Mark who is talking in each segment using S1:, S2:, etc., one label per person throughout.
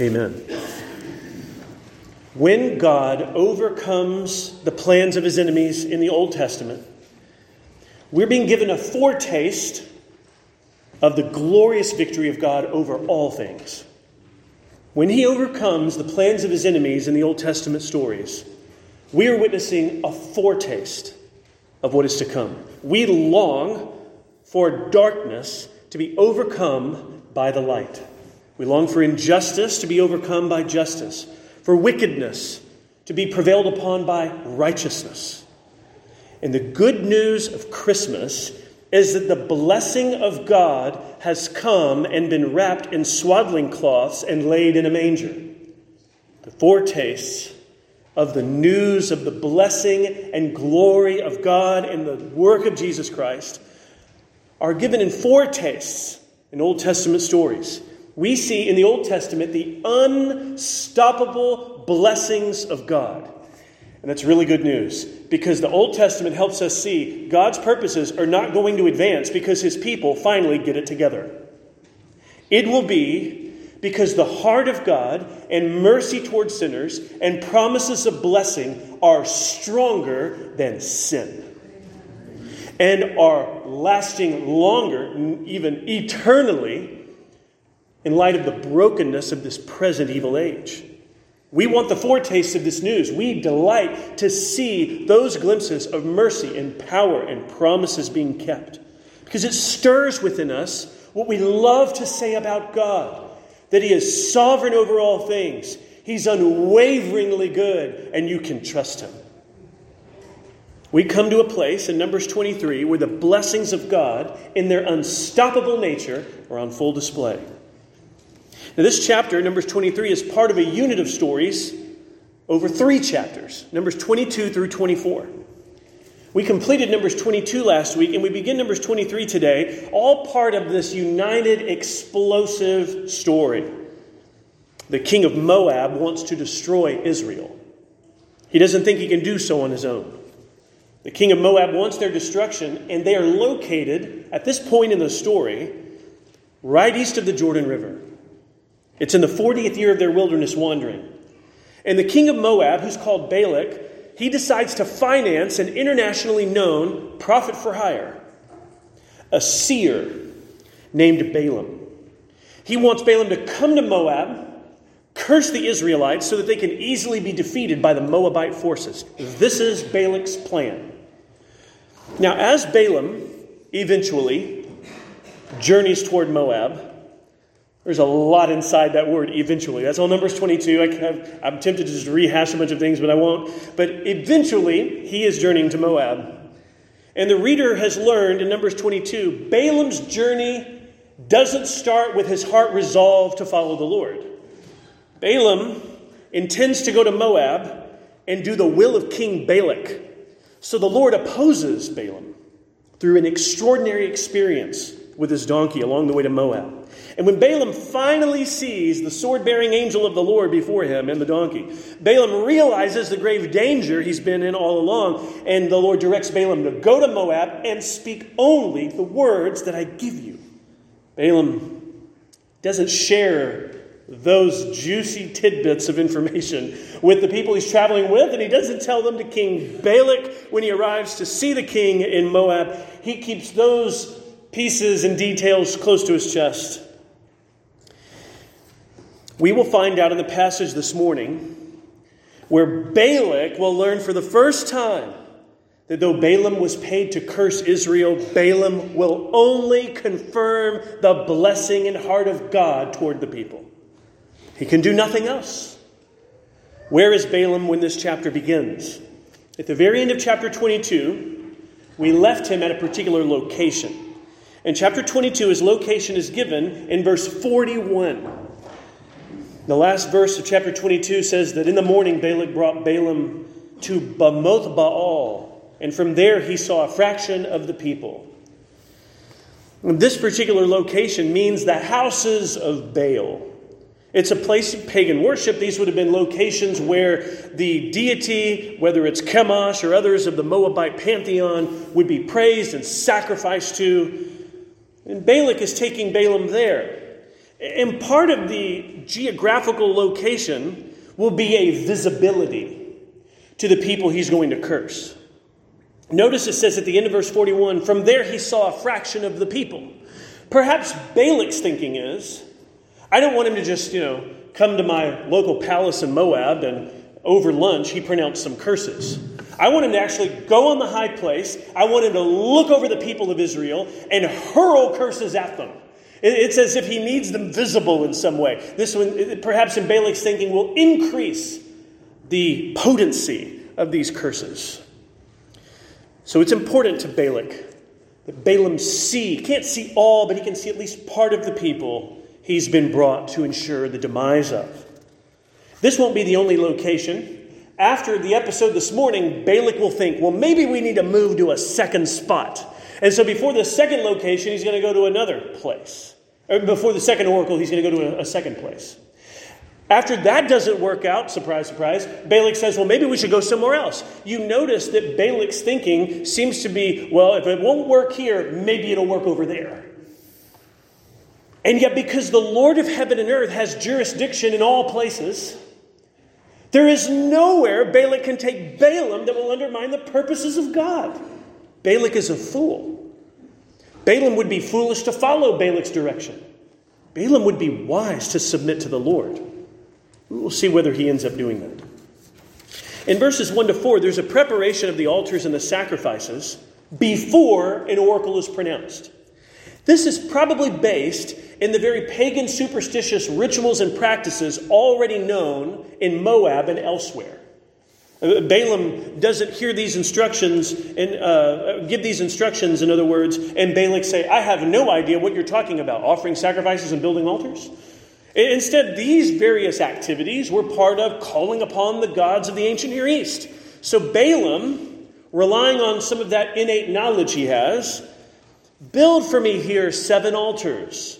S1: Amen. When God overcomes the plans of his enemies in the Old Testament, we're being given a foretaste of the glorious victory of God over all things. When he overcomes the plans of his enemies in the Old Testament stories, we are witnessing a foretaste of what is to come. We long for darkness to be overcome by the light. We long for injustice to be overcome by justice, for wickedness to be prevailed upon by righteousness. And the good news of Christmas is that the blessing of God has come and been wrapped in swaddling cloths and laid in a manger. The foretastes of the news of the blessing and glory of God and the work of Jesus Christ are given in foretastes in Old Testament stories. We see in the Old Testament the unstoppable blessings of God. And that's really good news because the Old Testament helps us see God's purposes are not going to advance because his people finally get it together. It will be because the heart of God and mercy toward sinners and promises of blessing are stronger than sin and are lasting longer, even eternally, in light of the brokenness of this present evil age. We want the foretaste of this news. We delight to see those glimpses of mercy and power and promises being kept because it stirs within us what we love to say about God that He is sovereign over all things, He's unwaveringly good, and you can trust Him. We come to a place in Numbers 23 where the blessings of God, in their unstoppable nature, are on full display. Now, this chapter, Numbers 23, is part of a unit of stories over three chapters, Numbers 22 through 24. We completed Numbers 22 last week, and we begin Numbers 23 today, all part of this united, explosive story. The king of Moab wants to destroy Israel. He doesn't think he can do so on his own. The king of Moab wants their destruction, and they are located at this point in the story right east of the Jordan River. It's in the 40th year of their wilderness wandering. And the king of Moab, who's called Balak, he decides to finance an internationally known prophet for hire, a seer named Balaam. He wants Balaam to come to Moab, curse the Israelites so that they can easily be defeated by the Moabite forces. This is Balak's plan. Now, as Balaam eventually journeys toward Moab, there's a lot inside that word, eventually. That's all Numbers 22. I have, I'm tempted to just rehash a bunch of things, but I won't. But eventually, he is journeying to Moab. And the reader has learned in Numbers 22 Balaam's journey doesn't start with his heart resolved to follow the Lord. Balaam intends to go to Moab and do the will of King Balak. So the Lord opposes Balaam through an extraordinary experience with his donkey along the way to Moab. And when Balaam finally sees the sword bearing angel of the Lord before him and the donkey, Balaam realizes the grave danger he's been in all along. And the Lord directs Balaam to go to Moab and speak only the words that I give you. Balaam doesn't share those juicy tidbits of information with the people he's traveling with, and he doesn't tell them to King Balak when he arrives to see the king in Moab. He keeps those pieces and details close to his chest. We will find out in the passage this morning where Balak will learn for the first time that though Balaam was paid to curse Israel, Balaam will only confirm the blessing and heart of God toward the people. He can do nothing else. Where is Balaam when this chapter begins? At the very end of chapter 22, we left him at a particular location. In chapter 22, his location is given in verse 41. The last verse of chapter 22 says that in the morning Balak brought Balaam to Bamoth Baal, and from there he saw a fraction of the people. This particular location means the houses of Baal. It's a place of pagan worship. These would have been locations where the deity, whether it's Chemosh or others of the Moabite pantheon, would be praised and sacrificed to. And Balak is taking Balaam there. And part of the geographical location will be a visibility to the people he's going to curse. Notice it says at the end of verse 41 from there he saw a fraction of the people. Perhaps Balak's thinking is I don't want him to just, you know, come to my local palace in Moab and over lunch he pronounced some curses. I want him to actually go on the high place. I want him to look over the people of Israel and hurl curses at them. It's as if he needs them visible in some way. This one, perhaps in Balak's thinking, will increase the potency of these curses. So it's important to Balak that Balaam see, can't see all, but he can see at least part of the people he's been brought to ensure the demise of. This won't be the only location. After the episode this morning, Balak will think, well, maybe we need to move to a second spot. And so before the second location, he's going to go to another place. Or before the second oracle, he's going to go to a, a second place. After that doesn't work out, surprise, surprise, Balak says, well, maybe we should go somewhere else. You notice that Balak's thinking seems to be, well, if it won't work here, maybe it'll work over there. And yet, because the Lord of heaven and earth has jurisdiction in all places, there is nowhere Balak can take Balaam that will undermine the purposes of God. Balak is a fool. Balaam would be foolish to follow Balak's direction. Balaam would be wise to submit to the Lord. We'll see whether he ends up doing that. In verses 1 to 4, there's a preparation of the altars and the sacrifices before an oracle is pronounced. This is probably based in the very pagan superstitious rituals and practices already known in Moab and elsewhere. Balaam doesn't hear these instructions and uh, give these instructions, in other words, and Balak say, I have no idea what you're talking about, offering sacrifices and building altars. Instead, these various activities were part of calling upon the gods of the ancient Near East. So Balaam, relying on some of that innate knowledge he has, build for me here seven altars.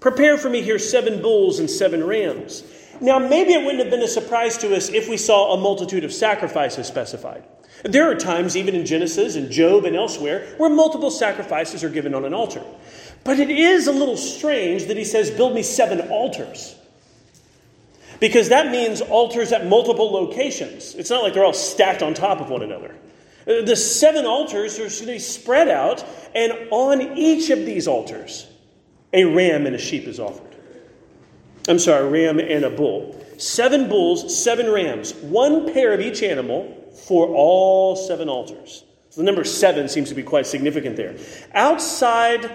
S1: Prepare for me here seven bulls and seven rams. Now, maybe it wouldn't have been a surprise to us if we saw a multitude of sacrifices specified. There are times, even in Genesis and Job and elsewhere, where multiple sacrifices are given on an altar. But it is a little strange that he says, Build me seven altars. Because that means altars at multiple locations. It's not like they're all stacked on top of one another. The seven altars are going to be spread out, and on each of these altars, a ram and a sheep is offered. I'm sorry, ram and a bull. Seven bulls, seven rams, one pair of each animal for all seven altars. So the number seven seems to be quite significant there. Outside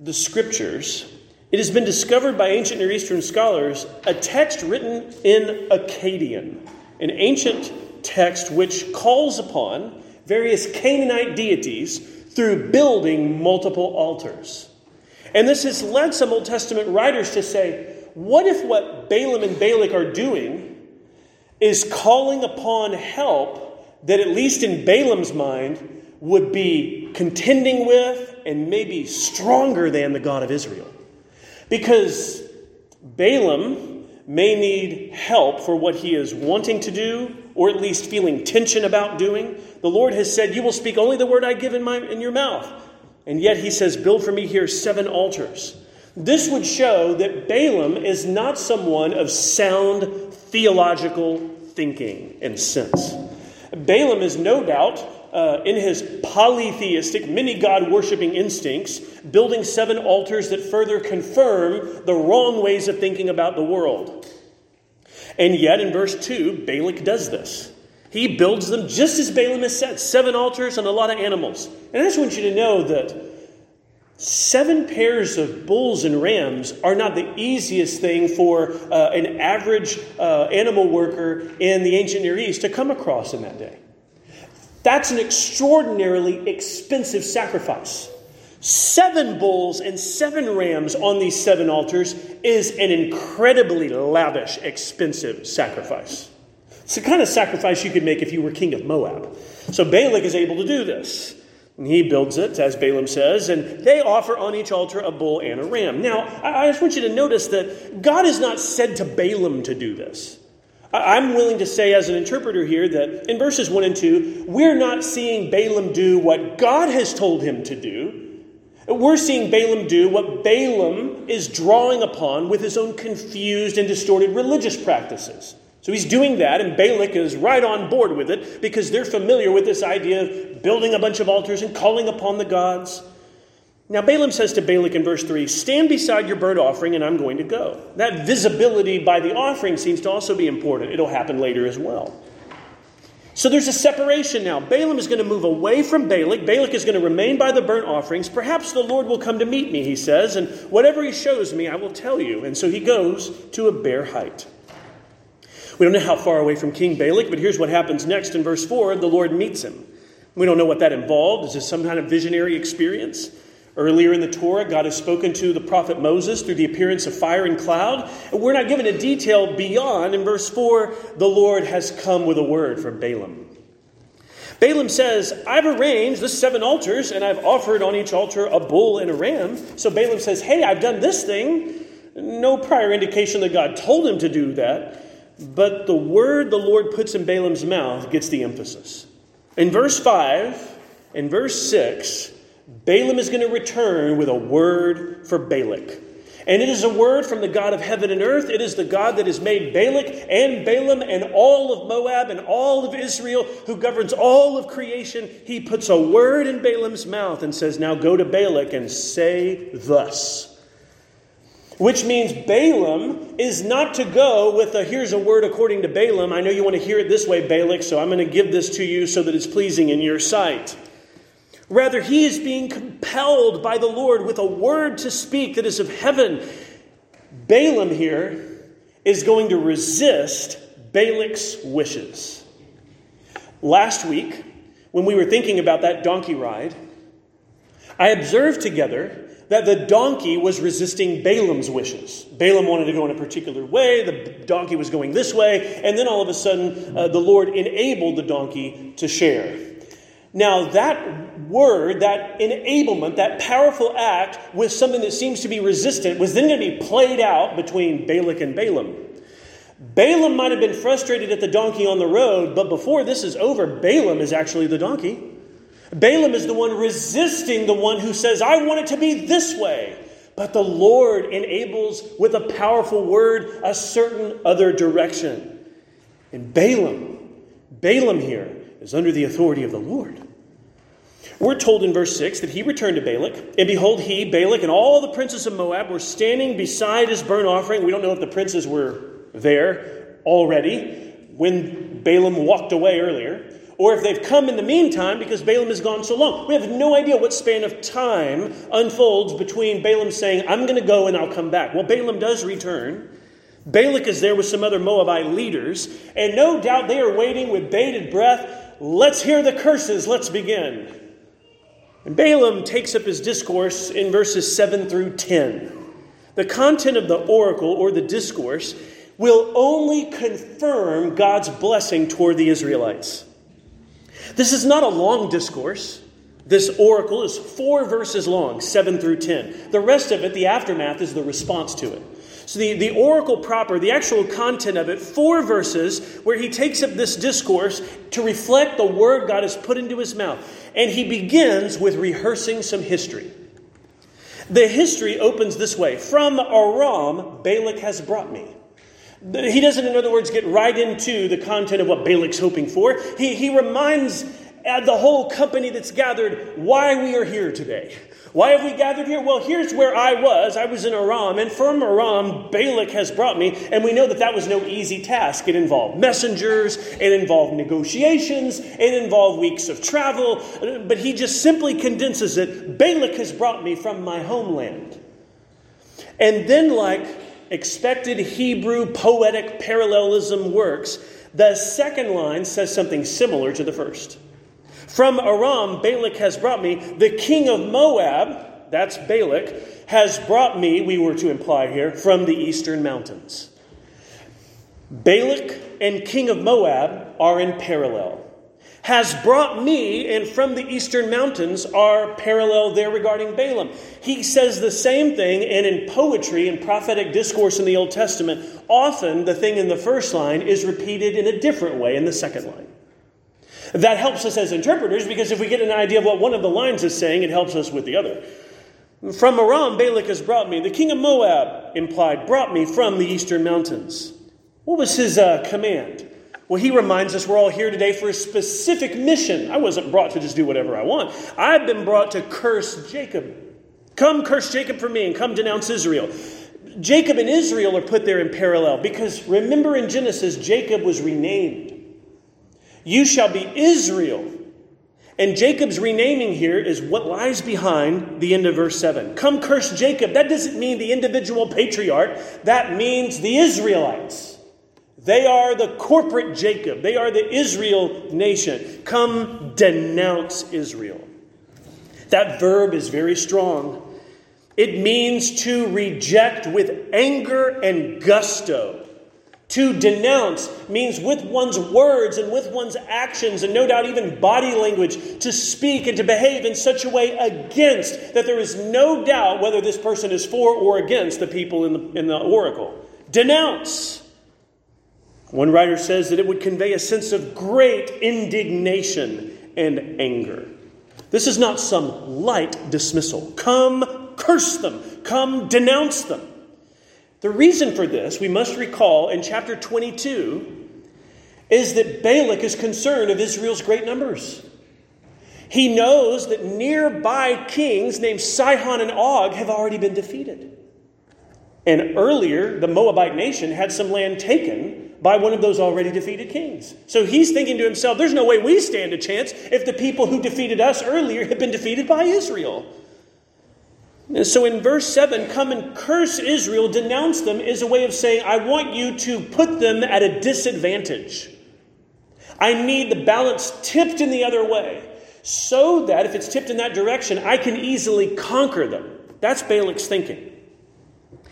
S1: the scriptures, it has been discovered by ancient Near Eastern scholars a text written in Akkadian, an ancient text which calls upon various Canaanite deities through building multiple altars. And this has led some Old Testament writers to say, what if what Balaam and Balak are doing is calling upon help that, at least in Balaam's mind, would be contending with and maybe stronger than the God of Israel? Because Balaam may need help for what he is wanting to do, or at least feeling tension about doing. The Lord has said, You will speak only the word I give in, my, in your mouth. And yet he says, Build for me here seven altars. This would show that Balaam is not someone of sound theological thinking and sense. Balaam is no doubt, uh, in his polytheistic, many God worshiping instincts, building seven altars that further confirm the wrong ways of thinking about the world. And yet, in verse 2, Balak does this. He builds them just as Balaam has said seven altars and a lot of animals. And I just want you to know that Seven pairs of bulls and rams are not the easiest thing for uh, an average uh, animal worker in the ancient Near East to come across in that day. That's an extraordinarily expensive sacrifice. Seven bulls and seven rams on these seven altars is an incredibly lavish, expensive sacrifice. It's the kind of sacrifice you could make if you were king of Moab. So Balak is able to do this. And he builds it, as Balaam says, and they offer on each altar a bull and a ram. Now, I just want you to notice that God has not said to Balaam to do this. I'm willing to say, as an interpreter here, that in verses 1 and 2, we're not seeing Balaam do what God has told him to do. We're seeing Balaam do what Balaam is drawing upon with his own confused and distorted religious practices. So he's doing that, and Balak is right on board with it because they're familiar with this idea of building a bunch of altars and calling upon the gods. Now, Balaam says to Balak in verse 3 Stand beside your burnt offering, and I'm going to go. That visibility by the offering seems to also be important. It'll happen later as well. So there's a separation now. Balaam is going to move away from Balak. Balak is going to remain by the burnt offerings. Perhaps the Lord will come to meet me, he says, and whatever he shows me, I will tell you. And so he goes to a bare height. We don't know how far away from King Balak, but here's what happens next in verse 4 the Lord meets him. We don't know what that involved. Is this some kind of visionary experience? Earlier in the Torah, God has spoken to the prophet Moses through the appearance of fire and cloud. And we're not given a detail beyond. In verse 4, the Lord has come with a word from Balaam. Balaam says, I've arranged the seven altars, and I've offered on each altar a bull and a ram. So Balaam says, Hey, I've done this thing. No prior indication that God told him to do that. But the word the Lord puts in Balaam's mouth gets the emphasis. In verse 5 and verse 6, Balaam is going to return with a word for Balak. And it is a word from the God of heaven and earth. It is the God that has made Balak and Balaam and all of Moab and all of Israel, who governs all of creation. He puts a word in Balaam's mouth and says, Now go to Balak and say thus. Which means Balaam is not to go with a here's a word according to Balaam. I know you want to hear it this way, Balak, so I'm going to give this to you so that it's pleasing in your sight. Rather, he is being compelled by the Lord with a word to speak that is of heaven. Balaam here is going to resist Balak's wishes. Last week, when we were thinking about that donkey ride, I observed together that the donkey was resisting Balaam's wishes. Balaam wanted to go in a particular way, the donkey was going this way, and then all of a sudden, uh, the Lord enabled the donkey to share. Now, that word, that enablement, that powerful act with something that seems to be resistant was then going to be played out between Balak and Balaam. Balaam might have been frustrated at the donkey on the road, but before this is over, Balaam is actually the donkey. Balaam is the one resisting the one who says, I want it to be this way. But the Lord enables with a powerful word a certain other direction. And Balaam, Balaam here is under the authority of the Lord. We're told in verse 6 that he returned to Balak, and behold, he, Balak, and all the princes of Moab were standing beside his burnt offering. We don't know if the princes were there already when Balaam walked away earlier, or if they've come in the meantime because Balaam has gone so long. We have no idea what span of time unfolds between Balaam saying, I'm going to go and I'll come back. Well, Balaam does return. Balak is there with some other Moabite leaders, and no doubt they are waiting with bated breath Let's hear the curses. Let's begin. And Balaam takes up his discourse in verses 7 through 10. The content of the oracle or the discourse will only confirm God's blessing toward the Israelites. This is not a long discourse. This oracle is four verses long, 7 through 10. The rest of it, the aftermath, is the response to it. So, the, the oracle proper, the actual content of it, four verses where he takes up this discourse to reflect the word God has put into his mouth. And he begins with rehearsing some history. The history opens this way From Aram, Balak has brought me. He doesn't, in other words, get right into the content of what Balak's hoping for. He, he reminds uh, the whole company that's gathered why we are here today. Why have we gathered here? Well, here's where I was. I was in Aram, and from Aram, Balak has brought me, and we know that that was no easy task. It involved messengers, it involved negotiations, it involved weeks of travel, uh, but he just simply condenses it Balak has brought me from my homeland. And then, like expected Hebrew poetic parallelism works, the second line says something similar to the first. From Aram, Balak has brought me. The king of Moab, that's Balak, has brought me, we were to imply here, from the eastern mountains. Balak and king of Moab are in parallel. Has brought me, and from the eastern mountains are parallel there regarding Balaam. He says the same thing, and in poetry and prophetic discourse in the Old Testament, often the thing in the first line is repeated in a different way in the second line. That helps us as interpreters because if we get an idea of what one of the lines is saying, it helps us with the other. From Aram, Balak has brought me. The king of Moab, implied, brought me from the eastern mountains. What was his uh, command? Well, he reminds us we're all here today for a specific mission. I wasn't brought to just do whatever I want. I've been brought to curse Jacob. Come curse Jacob for me and come denounce Israel. Jacob and Israel are put there in parallel because remember in Genesis, Jacob was renamed. You shall be Israel. And Jacob's renaming here is what lies behind the end of verse 7. Come curse Jacob. That doesn't mean the individual patriarch, that means the Israelites. They are the corporate Jacob, they are the Israel nation. Come denounce Israel. That verb is very strong. It means to reject with anger and gusto. To denounce means with one's words and with one's actions, and no doubt even body language, to speak and to behave in such a way against that there is no doubt whether this person is for or against the people in the, in the oracle. Denounce. One writer says that it would convey a sense of great indignation and anger. This is not some light dismissal. Come curse them, come denounce them. The reason for this, we must recall in chapter 22, is that Balak is concerned of Israel's great numbers. He knows that nearby kings named Sihon and Og have already been defeated. And earlier, the Moabite nation had some land taken by one of those already defeated kings. So he's thinking to himself, there's no way we stand a chance if the people who defeated us earlier have been defeated by Israel. And so in verse 7, come and curse Israel, denounce them, is a way of saying, I want you to put them at a disadvantage. I need the balance tipped in the other way so that if it's tipped in that direction, I can easily conquer them. That's Balak's thinking.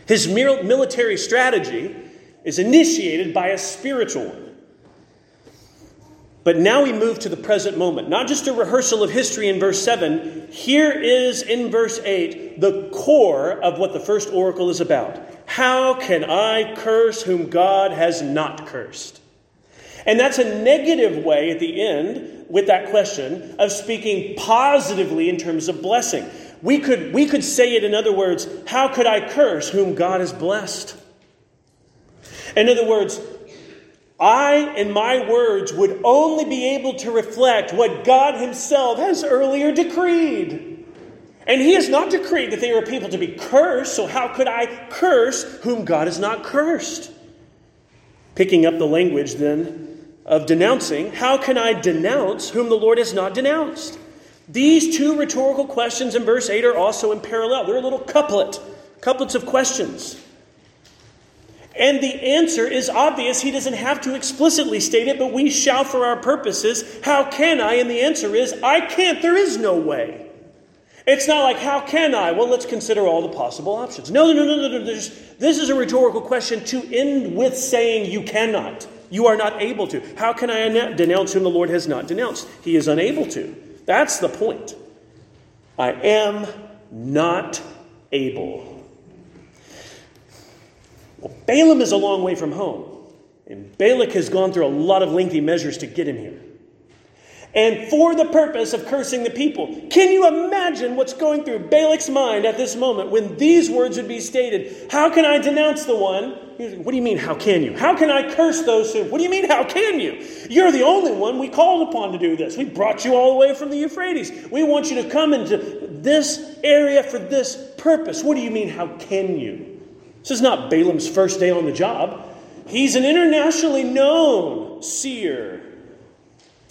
S1: His military strategy is initiated by a spiritual one. But now we move to the present moment, not just a rehearsal of history in verse 7. Here is in verse 8 the core of what the first oracle is about. How can I curse whom God has not cursed? And that's a negative way at the end with that question of speaking positively in terms of blessing. We could, we could say it in other words, how could I curse whom God has blessed? In other words, I and my words would only be able to reflect what God Himself has earlier decreed. And He has not decreed that they are people to be cursed, so how could I curse whom God has not cursed? Picking up the language then of denouncing, how can I denounce whom the Lord has not denounced? These two rhetorical questions in verse 8 are also in parallel. They're a little couplet, couplets of questions. And the answer is obvious. He doesn't have to explicitly state it, but we shall for our purposes. How can I? And the answer is, I can't. There is no way. It's not like, how can I? Well, let's consider all the possible options. No, no, no, no, no. There's, this is a rhetorical question to end with saying you cannot. You are not able to. How can I denounce whom the Lord has not denounced? He is unable to. That's the point. I am not able. Well, Balaam is a long way from home, and Balak has gone through a lot of lengthy measures to get him here. And for the purpose of cursing the people. Can you imagine what's going through Balak's mind at this moment when these words would be stated? How can I denounce the one? What do you mean, how can you? How can I curse those who? What do you mean, how can you? You're the only one we called upon to do this. We brought you all the way from the Euphrates. We want you to come into this area for this purpose. What do you mean, how can you? This is not Balaam's first day on the job. He's an internationally known seer.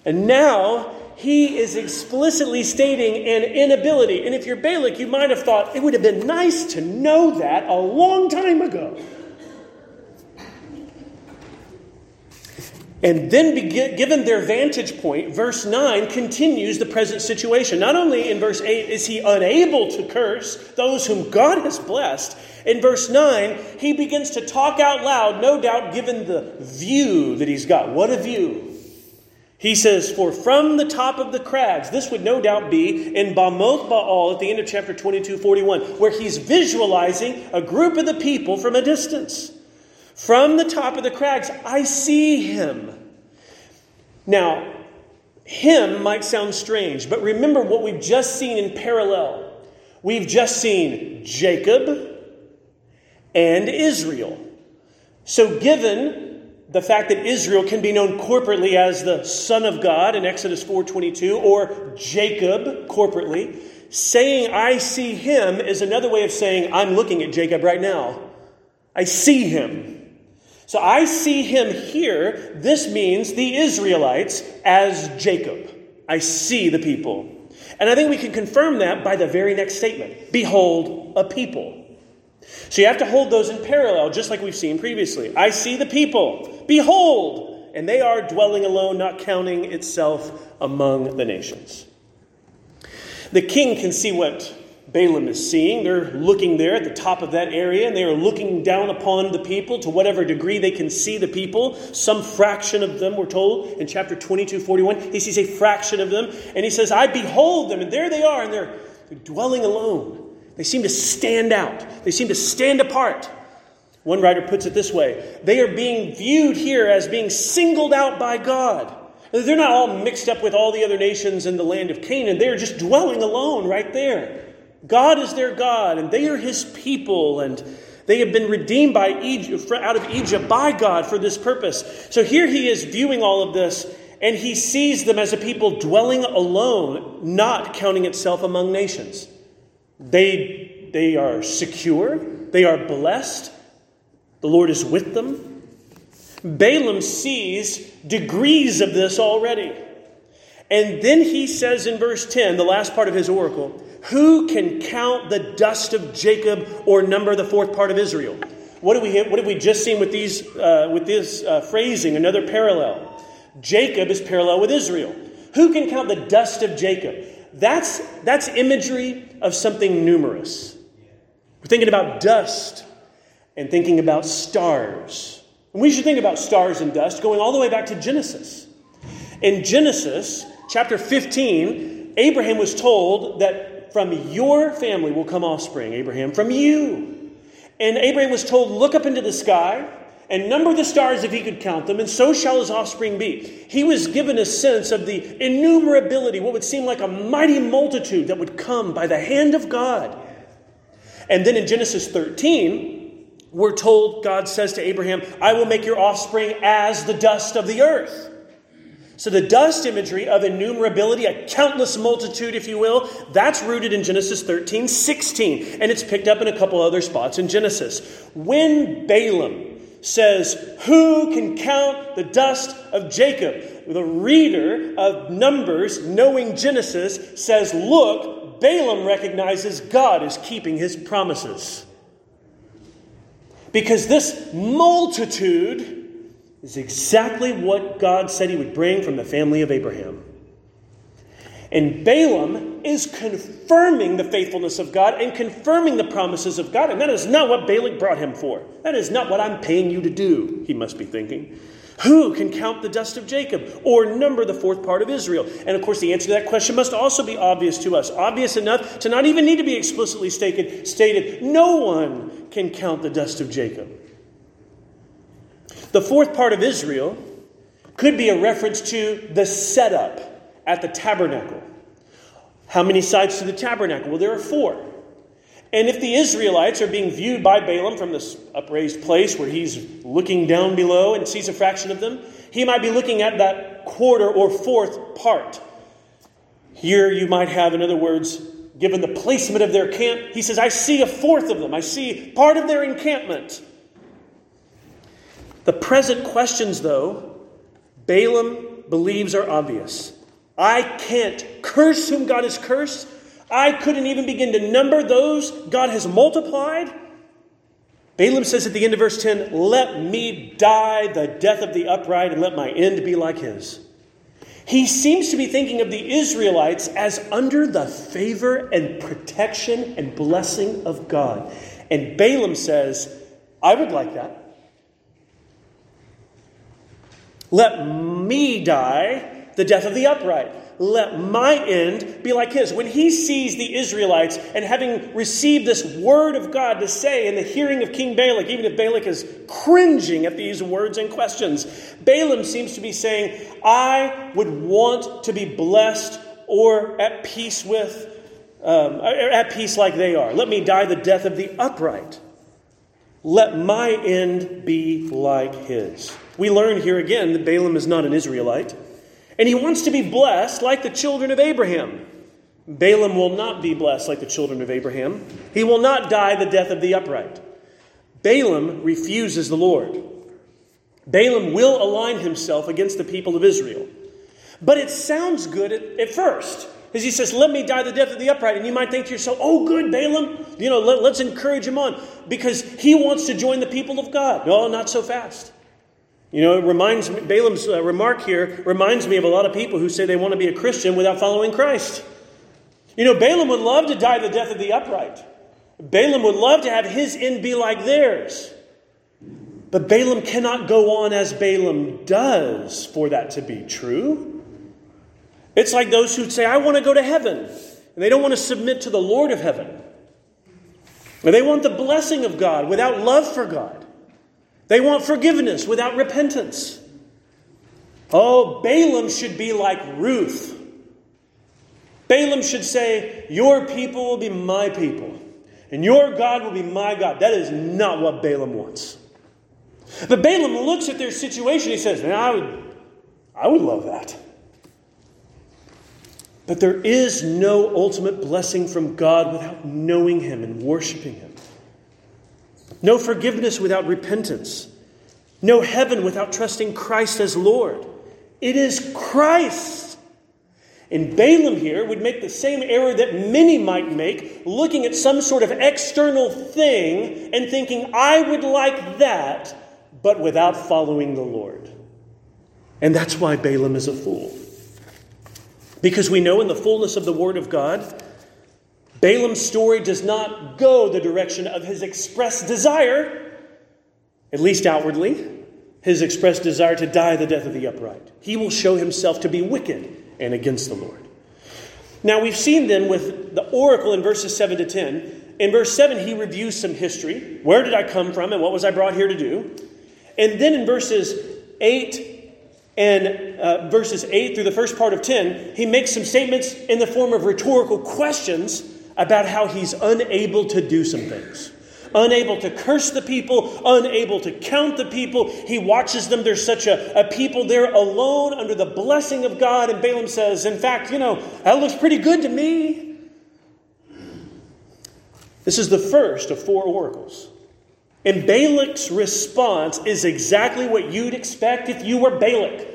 S1: And now he is explicitly stating an inability. And if you're Balak, you might have thought it would have been nice to know that a long time ago. And then, given their vantage point, verse 9 continues the present situation. Not only in verse 8 is he unable to curse those whom God has blessed, in verse 9, he begins to talk out loud, no doubt given the view that he's got. What a view! He says, For from the top of the crags, this would no doubt be in Bamoth Baal at the end of chapter 22, 41, where he's visualizing a group of the people from a distance. From the top of the crags, I see him. Now, him might sound strange, but remember what we've just seen in parallel. We've just seen Jacob and Israel. So, given the fact that Israel can be known corporately as the son of God in Exodus 4:22 or Jacob corporately, saying I see him is another way of saying I'm looking at Jacob right now. I see him. So I see him here. This means the Israelites as Jacob. I see the people. And I think we can confirm that by the very next statement Behold, a people. So you have to hold those in parallel, just like we've seen previously. I see the people. Behold, and they are dwelling alone, not counting itself among the nations. The king can see what Balaam is seeing. They're looking there at the top of that area, and they are looking down upon the people to whatever degree they can see the people. Some fraction of them, we're told in chapter 22, 41. He sees a fraction of them, and he says, I behold them, and there they are, and they're, they're dwelling alone. They seem to stand out, they seem to stand apart. One writer puts it this way they are being viewed here as being singled out by God. They're not all mixed up with all the other nations in the land of Canaan. They're just dwelling alone right there. God is their God, and they are his people, and they have been redeemed by Egypt, out of Egypt by God for this purpose. So here he is viewing all of this, and he sees them as a people dwelling alone, not counting itself among nations. They, they are secure, they are blessed, the Lord is with them. Balaam sees degrees of this already. And then he says in verse 10, the last part of his oracle, who can count the dust of Jacob or number the fourth part of Israel? What have we, what have we just seen with, these, uh, with this uh, phrasing? Another parallel. Jacob is parallel with Israel. Who can count the dust of Jacob? That's, that's imagery of something numerous. We're thinking about dust and thinking about stars. And we should think about stars and dust going all the way back to Genesis. In Genesis chapter 15, Abraham was told that from your family will come offspring, Abraham, from you. And Abraham was told, Look up into the sky and number the stars if he could count them, and so shall his offspring be. He was given a sense of the innumerability, what would seem like a mighty multitude that would come by the hand of God. And then in Genesis 13, we're told, God says to Abraham, I will make your offspring as the dust of the earth. So the dust imagery of innumerability, a countless multitude, if you will, that's rooted in Genesis 13, 16. And it's picked up in a couple other spots in Genesis. When Balaam says, Who can count the dust of Jacob? The reader of Numbers, knowing Genesis, says, Look, Balaam recognizes God is keeping his promises. Because this multitude is exactly what God said he would bring from the family of Abraham. And Balaam is confirming the faithfulness of God and confirming the promises of God. And that is not what Balak brought him for. That is not what I'm paying you to do, he must be thinking. Who can count the dust of Jacob or number the fourth part of Israel? And of course, the answer to that question must also be obvious to us. Obvious enough to not even need to be explicitly stated. No one can count the dust of Jacob. The fourth part of Israel could be a reference to the setup at the tabernacle. How many sides to the tabernacle? Well, there are four. And if the Israelites are being viewed by Balaam from this upraised place where he's looking down below and sees a fraction of them, he might be looking at that quarter or fourth part. Here you might have, in other words, given the placement of their camp, he says, I see a fourth of them. I see part of their encampment. The present questions, though, Balaam believes are obvious. I can't curse whom God has cursed. I couldn't even begin to number those God has multiplied. Balaam says at the end of verse 10, Let me die the death of the upright, and let my end be like his. He seems to be thinking of the Israelites as under the favor and protection and blessing of God. And Balaam says, I would like that. Let me die the death of the upright. Let my end be like his. When he sees the Israelites and having received this word of God to say in the hearing of King Balak, even if Balak is cringing at these words and questions, Balaam seems to be saying, I would want to be blessed or at peace with um, at peace like they are. Let me die the death of the upright. Let my end be like his. We learn here again that Balaam is not an Israelite, and he wants to be blessed like the children of Abraham. Balaam will not be blessed like the children of Abraham. He will not die the death of the upright. Balaam refuses the Lord. Balaam will align himself against the people of Israel. But it sounds good at, at first. As he says, Let me die the death of the upright. And you might think to yourself, Oh, good, Balaam. You know, let, let's encourage him on because he wants to join the people of God. No, not so fast. You know, it reminds me, Balaam's uh, remark here reminds me of a lot of people who say they want to be a Christian without following Christ. You know, Balaam would love to die the death of the upright. Balaam would love to have his end be like theirs. But Balaam cannot go on as Balaam does for that to be true. It's like those who say, I want to go to heaven, and they don't want to submit to the Lord of heaven. And they want the blessing of God without love for God. They want forgiveness without repentance. Oh, Balaam should be like Ruth. Balaam should say, Your people will be my people, and your God will be my God. That is not what Balaam wants. But Balaam looks at their situation. He says, Man, I would, I would love that. But there is no ultimate blessing from God without knowing Him and worshiping Him. No forgiveness without repentance. No heaven without trusting Christ as Lord. It is Christ. And Balaam here would make the same error that many might make, looking at some sort of external thing and thinking, I would like that but without following the Lord. And that's why Balaam is a fool. Because we know in the fullness of the Word of God, Balaam's story does not go the direction of his expressed desire, at least outwardly, his expressed desire to die the death of the upright. He will show himself to be wicked and against the Lord. Now, we've seen then with the oracle in verses 7 to 10. In verse 7, he reviews some history. Where did I come from and what was I brought here to do? And then in verses 8 and uh, verses 8 through the first part of 10, he makes some statements in the form of rhetorical questions about how he's unable to do some things. Unable to curse the people, unable to count the people. He watches them. There's such a, a people there alone under the blessing of God. And Balaam says, In fact, you know, that looks pretty good to me. This is the first of four oracles. And Balak's response is exactly what you'd expect if you were Balak.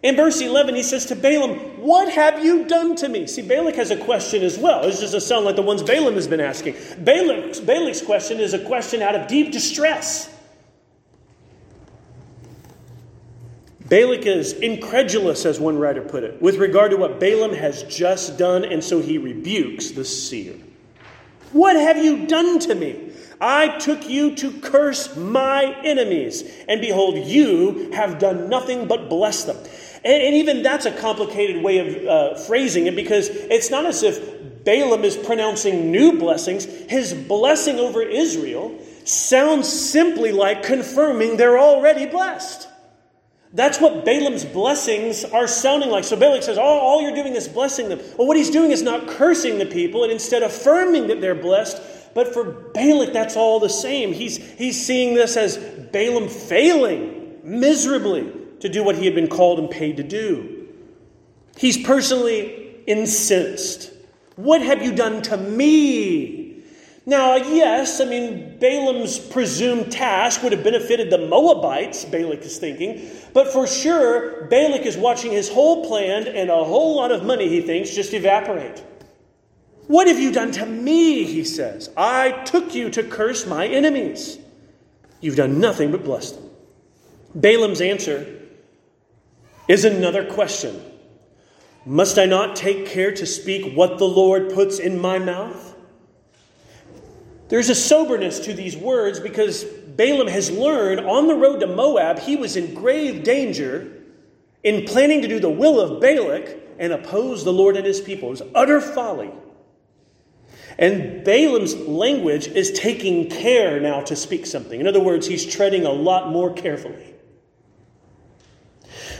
S1: In verse 11, he says to Balaam, What have you done to me? See, Balak has a question as well. This doesn't sound like the ones Balaam has been asking. Balak's, Balak's question is a question out of deep distress. Balak is incredulous, as one writer put it, with regard to what Balaam has just done, and so he rebukes the seer. What have you done to me? I took you to curse my enemies, and behold, you have done nothing but bless them. And, and even that's a complicated way of uh, phrasing it because it's not as if Balaam is pronouncing new blessings. His blessing over Israel sounds simply like confirming they're already blessed. That's what Balaam's blessings are sounding like. So Balaam says, oh, all you're doing is blessing them. Well, what he's doing is not cursing the people and instead affirming that they're blessed but for Balak, that's all the same. He's, he's seeing this as Balaam failing miserably to do what he had been called and paid to do. He's personally incensed. What have you done to me? Now, yes, I mean, Balaam's presumed task would have benefited the Moabites, Balak is thinking, but for sure, Balak is watching his whole plan and a whole lot of money, he thinks, just evaporate. What have you done to me? He says. I took you to curse my enemies. You've done nothing but bless them. Balaam's answer is another question Must I not take care to speak what the Lord puts in my mouth? There's a soberness to these words because Balaam has learned on the road to Moab he was in grave danger in planning to do the will of Balak and oppose the Lord and his people. It was utter folly. And Balaam's language is taking care now to speak something. In other words, he's treading a lot more carefully.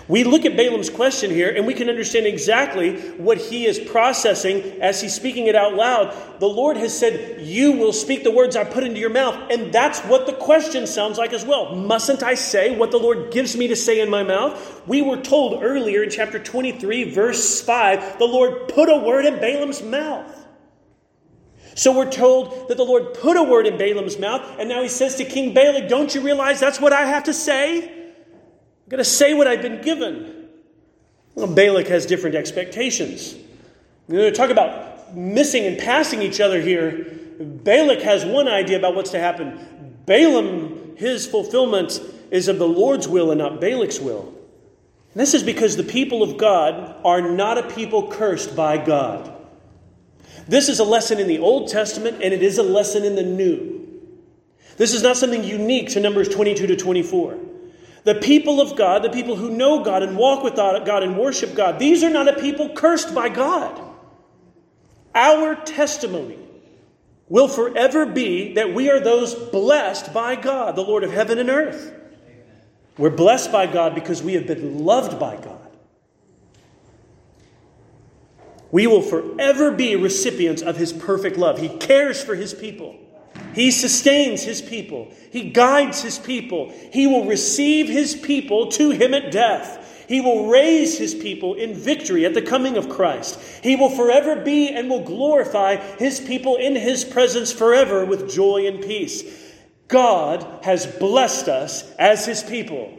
S1: We look at Balaam's question here and we can understand exactly what he is processing as he's speaking it out loud. The Lord has said, You will speak the words I put into your mouth. And that's what the question sounds like as well. Mustn't I say what the Lord gives me to say in my mouth? We were told earlier in chapter 23, verse 5, the Lord put a word in Balaam's mouth. So we're told that the Lord put a word in Balaam's mouth, and now he says to King Balak, Don't you realize that's what I have to say? I'm going to say what I've been given. Well, Balak has different expectations. We're going to talk about missing and passing each other here. Balak has one idea about what's to happen. Balaam, his fulfillment is of the Lord's will and not Balak's will. And this is because the people of God are not a people cursed by God. This is a lesson in the Old Testament and it is a lesson in the New. This is not something unique to Numbers 22 to 24. The people of God, the people who know God and walk with God and worship God, these are not a people cursed by God. Our testimony will forever be that we are those blessed by God, the Lord of heaven and earth. We're blessed by God because we have been loved by God. We will forever be recipients of His perfect love. He cares for His people. He sustains his people. He guides his people. He will receive his people to him at death. He will raise his people in victory at the coming of Christ. He will forever be and will glorify his people in his presence forever with joy and peace. God has blessed us as his people.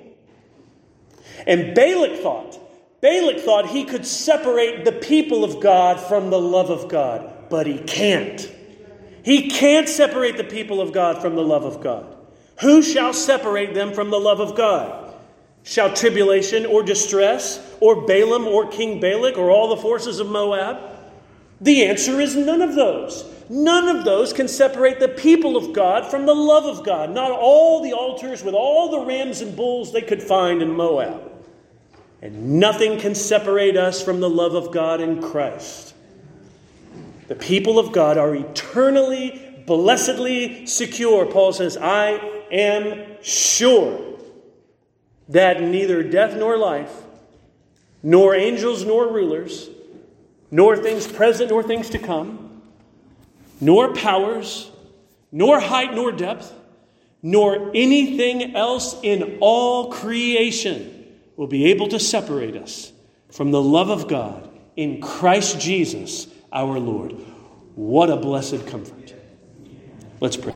S1: And Balak thought, Balak thought he could separate the people of God from the love of God, but he can't. He can't separate the people of God from the love of God. Who shall separate them from the love of God? Shall tribulation or distress, or Balaam or King Balak, or all the forces of Moab? The answer is none of those. None of those can separate the people of God from the love of God. Not all the altars with all the rams and bulls they could find in Moab. And nothing can separate us from the love of God in Christ. The people of God are eternally, blessedly secure. Paul says, I am sure that neither death nor life, nor angels nor rulers, nor things present nor things to come, nor powers, nor height nor depth, nor anything else in all creation will be able to separate us from the love of God in Christ Jesus our Lord. What a blessed comfort. Let's pray.